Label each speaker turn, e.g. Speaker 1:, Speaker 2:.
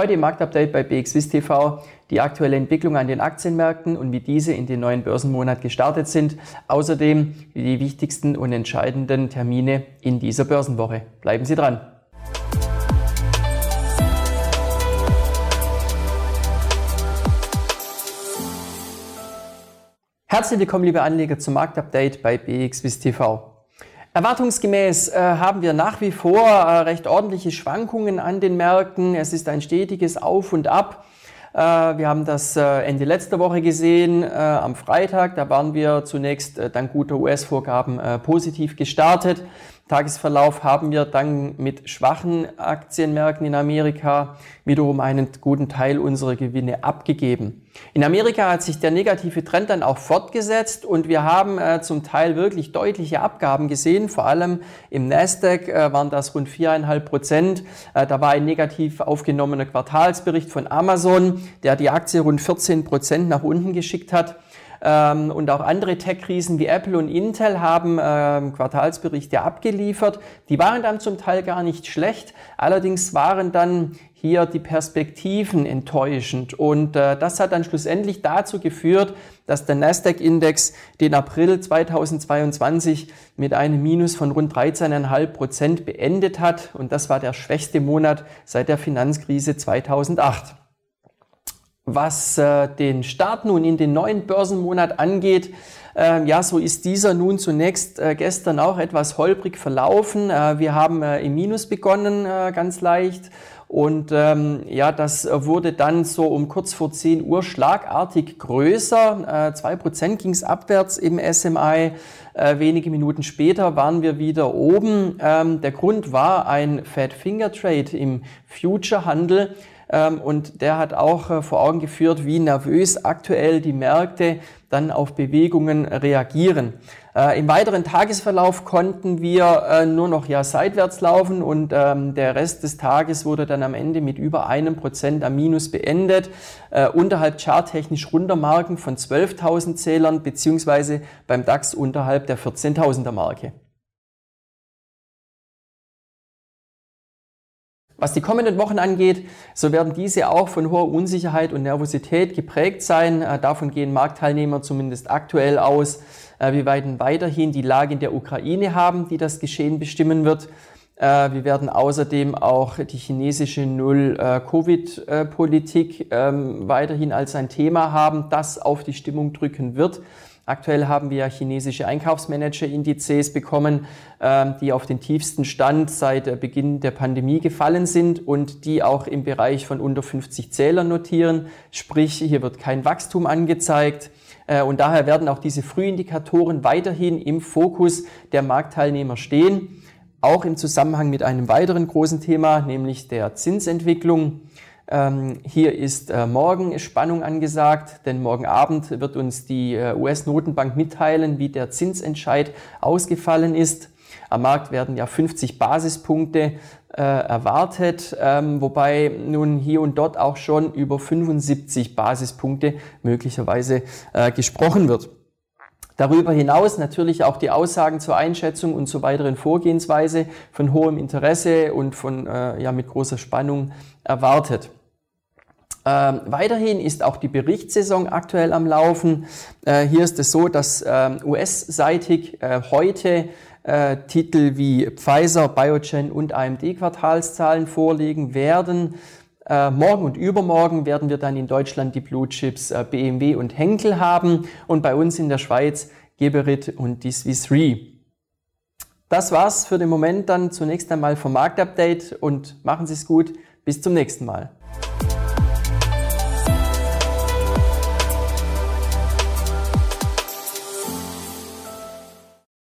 Speaker 1: Heute im Marktupdate bei BXWIS TV die aktuelle Entwicklung an den Aktienmärkten und wie diese in den neuen Börsenmonat gestartet sind. Außerdem die wichtigsten und entscheidenden Termine in dieser Börsenwoche. Bleiben Sie dran. Herzlich willkommen, liebe Anleger, zum Marktupdate bei BXWIS TV. Erwartungsgemäß äh, haben wir nach wie vor äh, recht ordentliche Schwankungen an den Märkten. Es ist ein stetiges Auf und Ab. Äh, wir haben das äh, Ende letzter Woche gesehen, äh, am Freitag. Da waren wir zunächst äh, dank guter US-Vorgaben positiv gestartet. Tagesverlauf haben wir dann mit schwachen Aktienmärkten in Amerika wiederum einen guten Teil unserer Gewinne abgegeben. In Amerika hat sich der negative Trend dann auch fortgesetzt und wir haben äh, zum Teil wirklich deutliche Abgaben gesehen. Vor allem im Nasdaq äh, waren das rund viereinhalb Prozent. Äh, da war ein negativ aufgenommener Quartalsbericht von Amazon, der die Aktie rund 14 Prozent nach unten geschickt hat. Ähm, und auch andere Tech-Riesen wie Apple und Intel haben ähm, Quartalsberichte abgeliefert. Die waren dann zum Teil gar nicht schlecht. Allerdings waren dann hier die Perspektiven enttäuschend. Und äh, das hat dann schlussendlich dazu geführt, dass der Nasdaq-Index den April 2022 mit einem Minus von rund 13,5 Prozent beendet hat. Und das war der schwächste Monat seit der Finanzkrise 2008. Was äh, den Start nun in den neuen Börsenmonat angeht, äh, ja, so ist dieser nun zunächst äh, gestern auch etwas holprig verlaufen. Äh, wir haben im Minus begonnen, ganz leicht. Und ähm, ja, das wurde dann so um kurz vor 10 Uhr schlagartig größer. Zwei Prozent ging es abwärts im SMI. Wenige Minuten später waren wir wieder oben. Ähm, der Grund war ein Fat Finger Trade im Future-Handel. Ähm, und der hat auch äh, vor Augen geführt, wie nervös aktuell die Märkte dann auf Bewegungen reagieren. Äh, Im weiteren Tagesverlauf konnten wir äh, nur noch ja seitwärts laufen und ähm, der Rest des Tages wurde dann am Ende mit über einem Prozent am Minus beendet. Äh, unterhalb charttechnisch runder Marken von 12.000 Zählern beziehungsweise beim DAX unterhalb der 14.000er Marke. Was die kommenden Wochen angeht, so werden diese auch von hoher Unsicherheit und Nervosität geprägt sein. Äh, davon gehen Marktteilnehmer zumindest aktuell aus. Äh, wir werden weiterhin die Lage in der Ukraine haben, die das Geschehen bestimmen wird. Äh, wir werden außerdem auch die chinesische Null-Covid-Politik ähm, weiterhin als ein Thema haben, das auf die Stimmung drücken wird. Aktuell haben wir chinesische Einkaufsmanager-Indizes bekommen, ähm, die auf den tiefsten Stand seit äh, Beginn der Pandemie gefallen sind und die auch im Bereich von unter 50 Zählern notieren. Sprich, hier wird kein Wachstum angezeigt. Äh, und daher werden auch diese Frühindikatoren weiterhin im Fokus der Marktteilnehmer stehen. Auch im Zusammenhang mit einem weiteren großen Thema, nämlich der Zinsentwicklung. Ähm, hier ist äh, morgen Spannung angesagt, denn morgen Abend wird uns die äh, US-Notenbank mitteilen, wie der Zinsentscheid ausgefallen ist. Am Markt werden ja 50 Basispunkte äh, erwartet, ähm, wobei nun hier und dort auch schon über 75 Basispunkte möglicherweise äh, gesprochen wird. Darüber hinaus natürlich auch die Aussagen zur Einschätzung und zur weiteren Vorgehensweise von hohem Interesse und von äh, ja mit großer Spannung erwartet. Ähm, weiterhin ist auch die Berichtssaison aktuell am Laufen. Äh, hier ist es so, dass äh, US-seitig äh, heute äh, Titel wie Pfizer, Biogen und AMD Quartalszahlen vorlegen werden. Äh, morgen und übermorgen werden wir dann in Deutschland die Blue Chips äh, BMW und Henkel haben und bei uns in der Schweiz Geberit und die Swiss Re. Das war's für den Moment dann zunächst einmal vom Marktupdate und machen Sie es gut. Bis zum nächsten Mal.